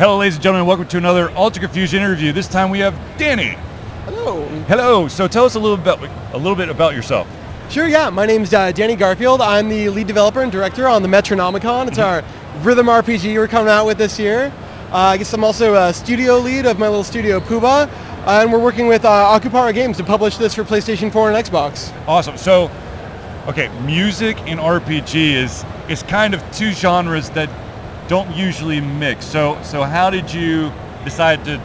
Hello, ladies and gentlemen. Welcome to another Ultra Confusion interview. This time we have Danny. Hello. Hello. So tell us a little bit, a little bit about yourself. Sure, yeah. My name's uh, Danny Garfield. I'm the lead developer and director on the Metronomicon. It's our rhythm RPG we're coming out with this year. Uh, I guess I'm also a studio lead of my little studio, Puuba. Uh, and we're working with uh, Akupara Games to publish this for PlayStation 4 and Xbox. Awesome. So, okay, music and RPG is is kind of two genres that don't usually mix. So, so how did you decide to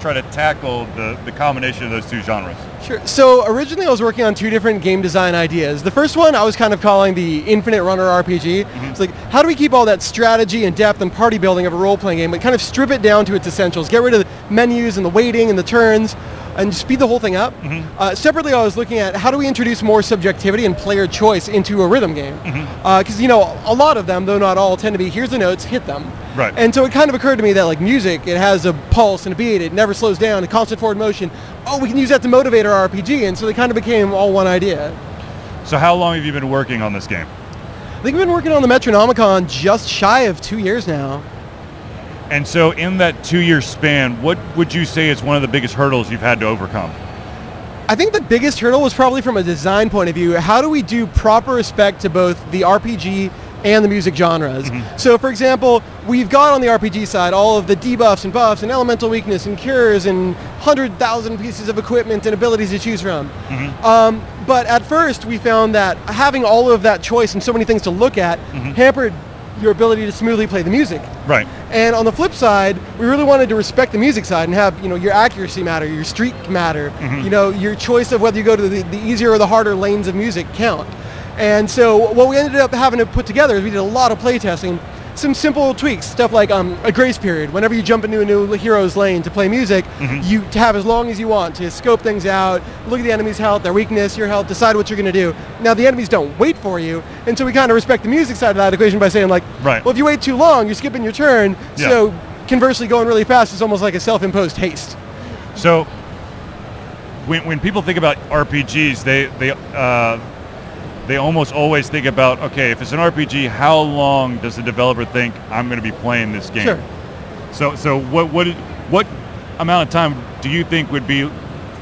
try to tackle the, the combination of those two genres? Sure. So originally I was working on two different game design ideas. The first one I was kind of calling the Infinite Runner RPG. Mm-hmm. It's like, how do we keep all that strategy and depth and party building of a role-playing game, but kind of strip it down to its essentials, get rid of the menus and the waiting and the turns, and speed the whole thing up. Mm-hmm. Uh, separately, I was looking at how do we introduce more subjectivity and player choice into a rhythm game? Mm-hmm. Uh, because you know, a lot of them, though not all, tend to be here's the notes, hit them. Right. And so it kind of occurred to me that like music, it has a pulse and a beat. It never slows down. A constant forward motion. Oh, we can use that to motivate our RPG. And so they kind of became all one idea. So, how long have you been working on this game? I think we've been working on the Metronomicon just shy of two years now. And so, in that two-year span, what would you say is one of the biggest hurdles you've had to overcome? I think the biggest hurdle was probably from a design point of view. How do we do proper respect to both the RPG and the music genres? Mm-hmm. So, for example, we've got on the RPG side all of the debuffs and buffs and elemental weakness and cures and 100,000 pieces of equipment and abilities to choose from. Mm-hmm. Um, but at first, we found that having all of that choice and so many things to look at mm-hmm. hampered your ability to smoothly play the music. Right. And on the flip side, we really wanted to respect the music side and have you know your accuracy matter, your streak matter, mm-hmm. you know your choice of whether you go to the, the easier or the harder lanes of music count. And so what we ended up having to put together is we did a lot of playtesting, some simple tweaks, stuff like um, a grace period. Whenever you jump into a new hero's lane to play music, you to have as long as you want to scope things out, look at the enemy's health, their weakness, your health, decide what you're going to do. Now the enemies don't wait for you, and so we kind of respect the music side of that equation by saying like, Right. well if you wait too long, you're skipping your turn. Yeah. So conversely, going really fast is almost like a self-imposed haste. So, when, when people think about RPGs, they they uh, they almost always think about okay, if it's an RPG, how long does the developer think I'm going to be playing this game? Sure. So so what what what amount of time do you think would be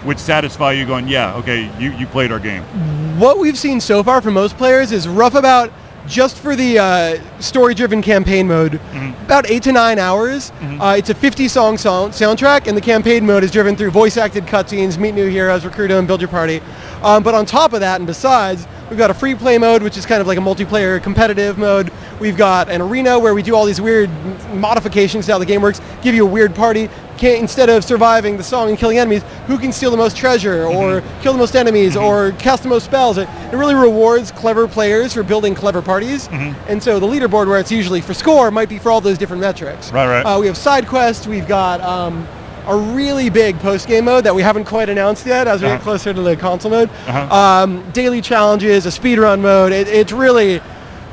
would satisfy you going yeah okay you, you played our game What we've seen so far from most players is rough about just for the uh, story-driven campaign mode, about eight to nine hours. Uh, it's a 50-song sound- soundtrack, and the campaign mode is driven through voice-acted cutscenes, meet new heroes, recruit them, build your party. Um, but on top of that, and besides, we've got a free play mode, which is kind of like a multiplayer competitive mode. We've got an arena where we do all these weird modifications to how the game works, give you a weird party. Can, instead of surviving the song and killing enemies, who can steal the most treasure or kill the most enemies or cast the most spells? It, it really rewards clever players for building clever parties. And so the leaderboard, where it's usually for score, might be for all those different metrics. Right, right. Uh, we have side quests. We've got um, a really big post-game mode that we haven't quite announced yet as we Uh-huh. get closer to the console mode. Uh-huh. Um, daily challenges, a speedrun mode. It, it's really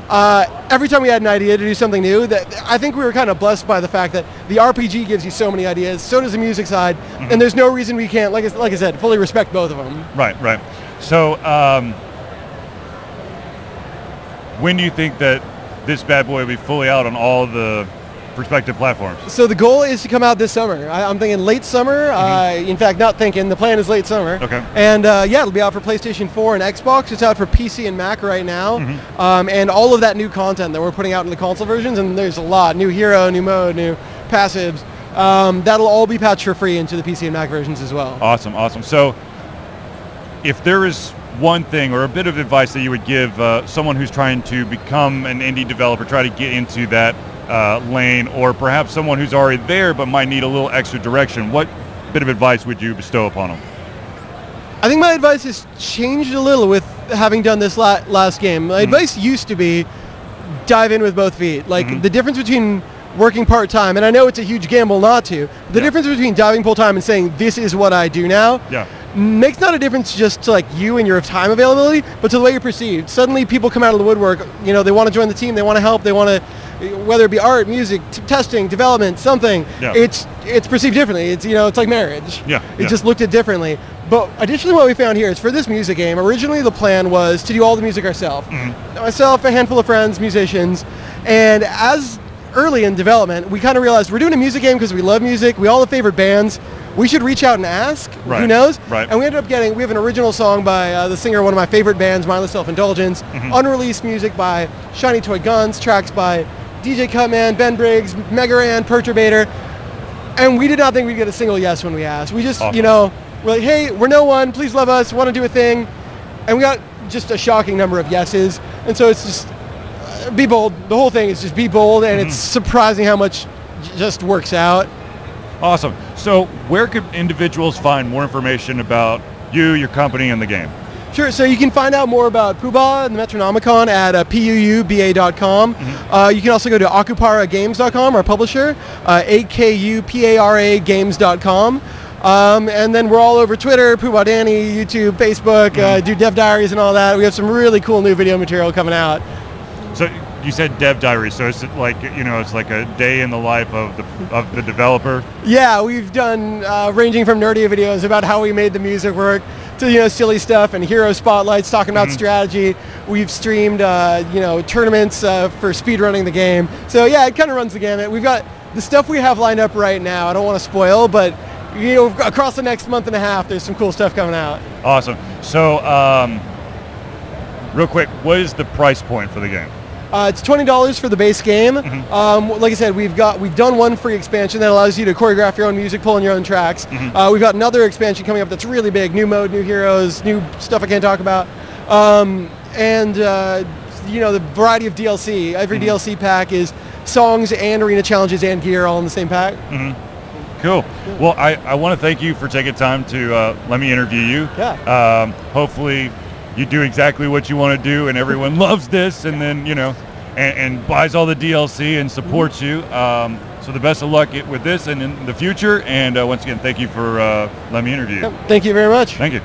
uh, every time we had an idea to do something new, that I think we were kind of blessed by the fact that the RPG gives you so many ideas, so does the music side, Mm-hmm. and there's no reason we can't, like I, like I said, fully respect both of them. right right so um, when do you think that this bad boy will be fully out on all the prospective platforms So the goal is to come out this summer. I, I'm thinking late summer. Uh, in fact, not thinking. The plan is late summer. Mm-hmm. Okay. And uh, yeah, it'll be out for PlayStation 4 and Xbox. It's out for PC and Mac right now. Mm-hmm. Um, and all of that new content that we're putting out in the console versions, and there's a lot. New hero, new mode, new passives. Um, that'll all be patched for free into the PC and Mac versions as well. Awesome, awesome. So, if there is one thing or a bit of advice that you would give uh, someone who's trying to become an indie developer, try to get into that uh, lane, or perhaps someone who's already there but might need a little extra direction, what bit of advice would you bestow upon them? I think my advice has changed a little with having done this la- last game. My advice used to be dive in with both feet. Like the difference between working part time, and I know it's a huge gamble not to. The Yeah. difference between diving full time and saying this is what I do now Yeah. makes not a difference just to like you and your time availability, but to the way you're perceived. Suddenly, people come out of the woodwork. You know, they want to join the team. They want to help. They want to, whether it be art, music, t- testing, development, something. Yeah. It's it's perceived differently. It's you know, it's like marriage. Yeah, It's yeah. just looked at differently. But additionally, what we found here is for this music game, originally the plan was to do all the music ourselves. Mm-hmm. Myself, a handful of friends, musicians, and as early in development, we kind of realized we're doing a music game because we love music. We all have favorite bands. We should reach out and ask. Who knows? right. And we ended up getting. We have an original song by uh, the singer of one of my favorite bands, Mindless Self Indulgence. Mm-hmm. Unreleased music by Shiny Toy Guns. Tracks by DJ Cutman, Ben Briggs, Mega Ran, Perturbator. And we did not think we'd get a single yes when we asked. We just, Awesome. you know, we're like, hey, we're no one. Please love us. Want to do a thing. And we got just a shocking number of yeses. And so it's just uh, be bold. The whole thing is just be bold, and Mm-hmm. it's surprising how much j- just works out. Awesome. So where could individuals find more information about you, your company, and the game? Sure. So you can find out more about Puuba and the Metronomicon at uh, puuba.com. Mm-hmm. Uh, you can also go to akuparagames.com, our publisher, uh, A-K-U-P-A-R-A games.com. Um, and then we're all over Twitter, Puuba Danny, YouTube, Facebook, uh, Mm-hmm. do dev diaries and all that. We have some really cool new video material coming out. So you said dev diary, so it's like you know, it's like a day in the life of the of the developer. Yeah, we've done uh, ranging from nerdy videos about how we made the music work to you know silly stuff and hero spotlights talking about strategy. We've streamed uh, you know tournaments uh, for speedrunning the game. So yeah, it kind of runs the gamut. We've got the stuff we have lined up right now. I don't want to spoil, but you know across the next month and a half, there's some cool stuff coming out. Awesome. So, um, real quick, what is the price point for the game? Uh, it's twenty dollars for the base game. Um, like I said, we've got we've done one free expansion that allows you to choreograph your own music, pull in your own tracks. Uh, we've got another expansion coming up that's really big, new mode, new heroes, new stuff I can't talk about, um, and uh, you know the variety of DLC. Every DLC pack is songs and arena challenges and gear all in the same pack. Cool. Well, I, I want to thank you for taking time to uh, let me interview you. Yeah. Um, hopefully, you do exactly what you want to do, and everyone loves this, and then you know, and, and buys all the DLC and supports you. Um, so the best of luck with this and in the future. And uh, once again, thank you for uh, letting me interview you. Thank you very much. Thank you.